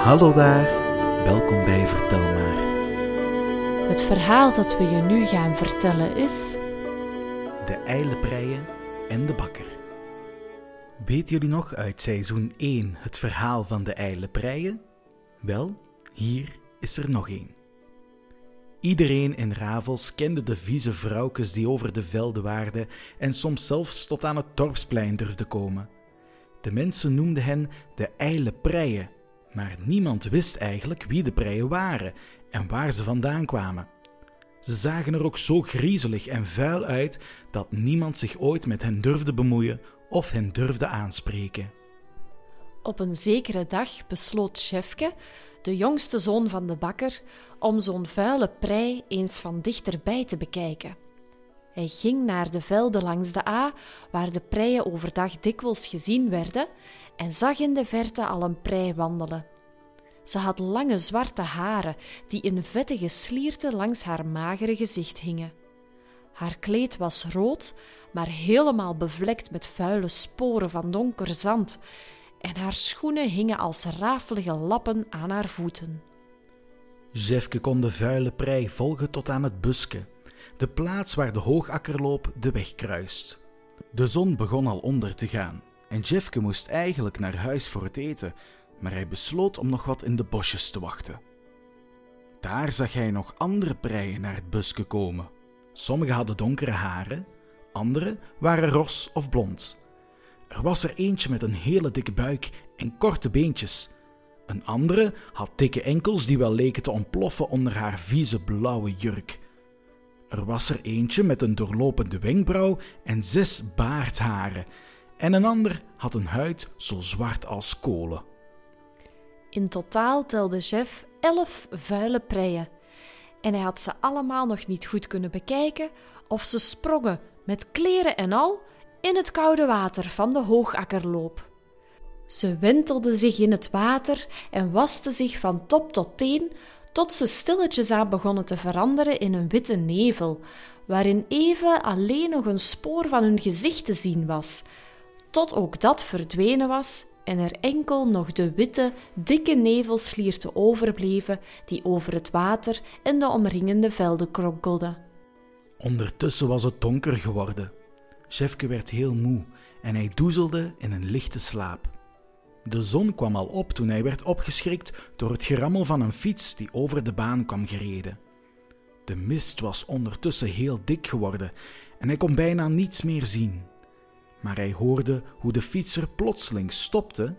Hallo daar, welkom bij Vertel maar. Het verhaal dat we je nu gaan vertellen is. De eilenpreien en de bakker. Weten jullie nog uit seizoen 1 het verhaal van de eilenpreien? Wel, hier is er nog één. Iedereen in Ravels kende de vieze vrouwkes die over de velden waarden en soms zelfs tot aan het dorpsplein durfden komen. De mensen noemden hen de eile preien, maar niemand wist eigenlijk wie de preien waren en waar ze vandaan kwamen. Ze zagen er ook zo griezelig en vuil uit dat niemand zich ooit met hen durfde bemoeien of hen durfde aanspreken. Op een zekere dag besloot Chefke, de jongste zoon van de bakker, om zo'n vuile prei eens van dichterbij te bekijken. Hij ging naar de velden langs de A, waar de preien overdag dikwijls gezien werden, en zag in de verte al een prei wandelen. Ze had lange zwarte haren die in vettige slierten langs haar magere gezicht hingen. Haar kleed was rood, maar helemaal bevlekt met vuile sporen van donker zand, en haar schoenen hingen als rafelige lappen aan haar voeten. Jefke kon de vuile prei volgen tot aan het buske, de plaats waar de hoogakkerloop de weg kruist. De zon begon al onder te gaan en Jefke moest eigenlijk naar huis voor het eten, maar hij besloot om nog wat in de bosjes te wachten. Daar zag hij nog andere preien naar het buske komen. Sommige hadden donkere haren, andere waren ros of blond. Er was er eentje met een hele dikke buik en korte beentjes. Een andere had dikke enkels die wel leken te ontploffen onder haar vieze blauwe jurk. Er was er eentje met een doorlopende wenkbrauw en zes baardharen, en een ander had een huid zo zwart als kolen. In totaal telde Jeff elf vuile preien. En hij had ze allemaal nog niet goed kunnen bekijken of ze sprongen met kleren en al in het koude water van de hoogakkerloop. Ze wentelden zich in het water en wasten zich van top tot teen, tot ze stilletjes aan begonnen te veranderen in een witte nevel, waarin even alleen nog een spoor van hun gezicht te zien was, tot ook dat verdwenen was en er enkel nog de witte, dikke nevelslierten overbleven die over het water en de omringende velden kronkelden. Ondertussen was het donker geworden. Jefke werd heel moe en hij doezelde in een lichte slaap. De zon kwam al op toen hij werd opgeschrikt door het gerammel van een fiets die over de baan kwam gereden. De mist was ondertussen heel dik geworden en hij kon bijna niets meer zien. Maar hij hoorde hoe de fietser plotseling stopte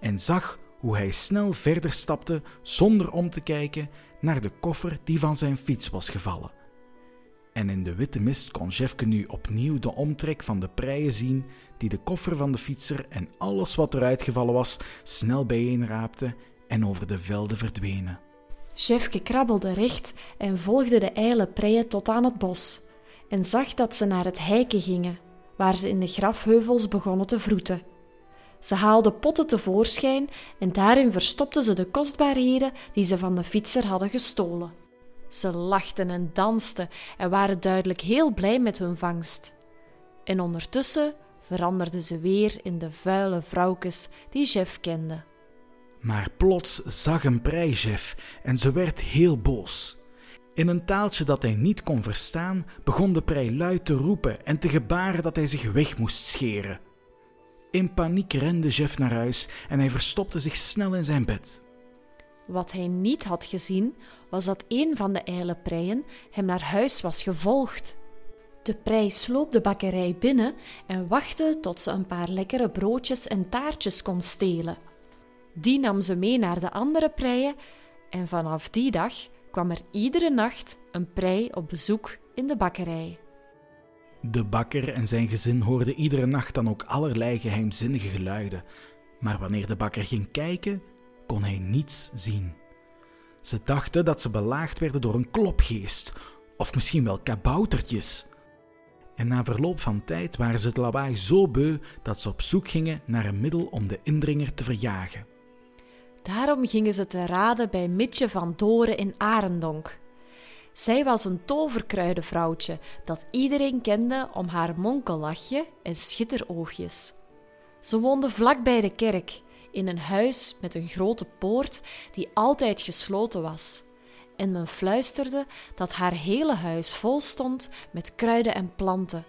en zag hoe hij snel verder stapte zonder om te kijken naar de koffer die van zijn fiets was gevallen. En in de witte mist kon Jefke nu opnieuw de omtrek van de preien zien die de koffer van de fietser en alles wat eruit gevallen was snel bijeenraapte en over de velden verdwenen. Jefke krabbelde recht en volgde de ijle preien tot aan het bos en zag dat ze naar het heiken gingen, waar ze in de grafheuvels begonnen te vroeten. Ze haalden potten tevoorschijn en daarin verstopten ze de kostbaarheden die ze van de fietser hadden gestolen. Ze lachten en dansten en waren duidelijk heel blij met hun vangst. En ondertussen veranderden ze weer in de vuile vrouwkes die Jeff kende. Maar plots zag een prei Jeff en ze werd heel boos. In een taaltje dat hij niet kon verstaan, begon de prei luid te roepen en te gebaren dat hij zich weg moest scheren. In paniek rende Jeff naar huis en hij verstopte zich snel in zijn bed. Wat hij niet had gezien, was dat een van de eilenpreien hem naar huis was gevolgd. De prei sloop de bakkerij binnen en wachtte tot ze een paar lekkere broodjes en taartjes kon stelen. Die nam ze mee naar de andere preien en vanaf die dag kwam er iedere nacht een prei op bezoek in de bakkerij. De bakker en zijn gezin hoorden iedere nacht dan ook allerlei geheimzinnige geluiden, maar wanneer de bakker ging kijken, kon hij niets zien. Ze dachten dat ze belaagd werden door een klopgeest, of misschien wel kaboutertjes. En na verloop van tijd waren ze het lawaai zo beu dat ze op zoek gingen naar een middel om de indringer te verjagen. Daarom gingen ze te raden bij Mitje van Doren in Arendonk. Zij was een toverkruidenvrouwtje dat iedereen kende om haar monkellachje en schitteroogjes. Ze woonde vlak bij de kerk, in een huis met een grote poort die altijd gesloten was. En men fluisterde dat haar hele huis vol stond met kruiden en planten,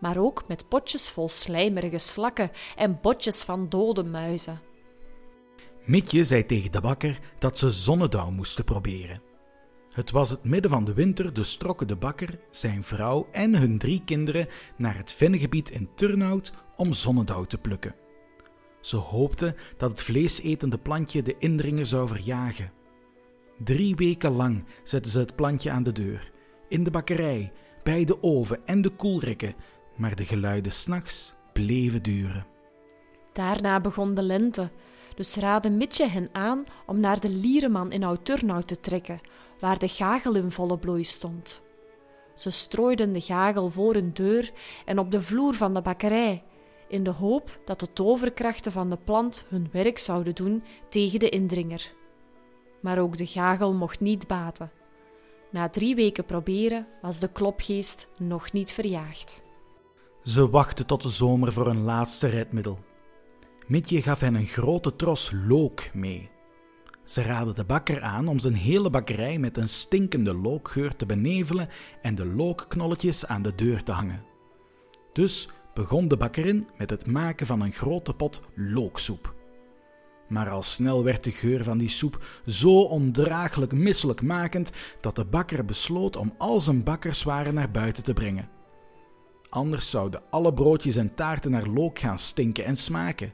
maar ook met potjes vol slijmerige slakken en botjes van dode muizen. Mietje zei tegen de bakker dat ze zonnedauw moesten proberen. Het was het midden van de winter, dus trokken de bakker, zijn vrouw en hun drie kinderen naar het vennengebied in Turnhout om zonnedauw te plukken. Ze hoopten dat het vleesetende plantje de indringer zou verjagen. Drie weken lang zetten ze het plantje aan de deur, in de bakkerij, bij de oven en de koelrekken, maar de geluiden s'nachts bleven duren. Daarna begon de lente, dus raadde Mitje hen aan om naar de Liereman in Oud-Turnhout te trekken, waar de gagel in volle bloei stond. Ze strooiden de gagel voor hun deur en op de vloer van de bakkerij, in de hoop dat de toverkrachten van de plant hun werk zouden doen tegen de indringer. Maar ook de gagel mocht niet baten. Na drie weken proberen was de klopgeest nog niet verjaagd. Ze wachten tot de zomer voor een laatste redmiddel. Mitje gaf hen een grote tros look mee. Ze raadden de bakker aan om zijn hele bakkerij met een stinkende lookgeur te benevelen en de lookknolletjes aan de deur te hangen. Dus begon de bakkerin met het maken van een grote pot looksoep. Maar al snel werd de geur van die soep zo ondraaglijk misselijkmakend dat de bakker besloot om al zijn bakkerswaren naar buiten te brengen. Anders zouden alle broodjes en taarten naar look gaan stinken en smaken.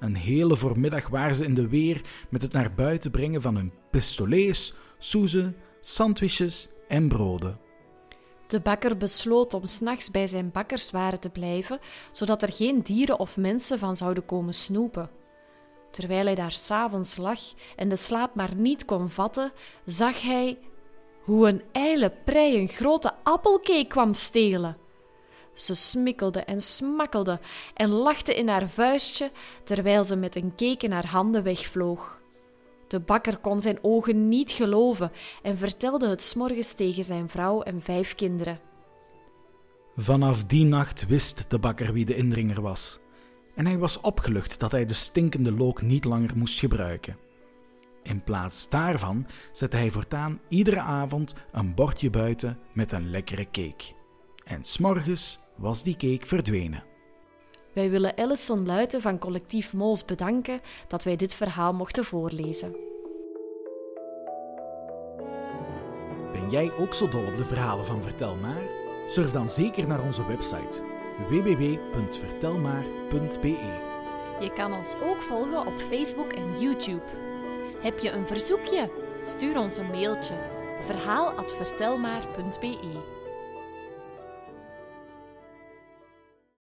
Een hele voormiddag waren ze in de weer met het naar buiten brengen van hun pistolets, soezen, sandwiches en broden. De bakker besloot om s'nachts bij zijn bakkerswaren te blijven, zodat er geen dieren of mensen van zouden komen snoepen. Terwijl hij daar s'avonds lag en de slaap maar niet kon vatten, zag hij hoe een ijle prei een grote appelcake kwam stelen. Ze smikkelde en smakkelde en lachte in haar vuistje terwijl ze met een cake in haar handen wegvloog. De bakker kon zijn ogen niet geloven en vertelde het s'morgens tegen zijn vrouw en vijf kinderen. Vanaf die nacht wist de bakker wie de indringer was. En hij was opgelucht dat hij de stinkende look niet langer moest gebruiken. In plaats daarvan zette hij voortaan iedere avond een bordje buiten met een lekkere cake. En s'morgens was die cake verdwenen. Wij willen Ellison Luiten van collectief Mols bedanken dat wij dit verhaal mochten voorlezen. Ben jij ook zo dol op de verhalen van Vertel Maar? Surf dan zeker naar onze website www.vertelmaar.be. Je kan ons ook volgen op Facebook en YouTube. Heb je een verzoekje? Stuur ons een mailtje verhaal@vertelmaar.be.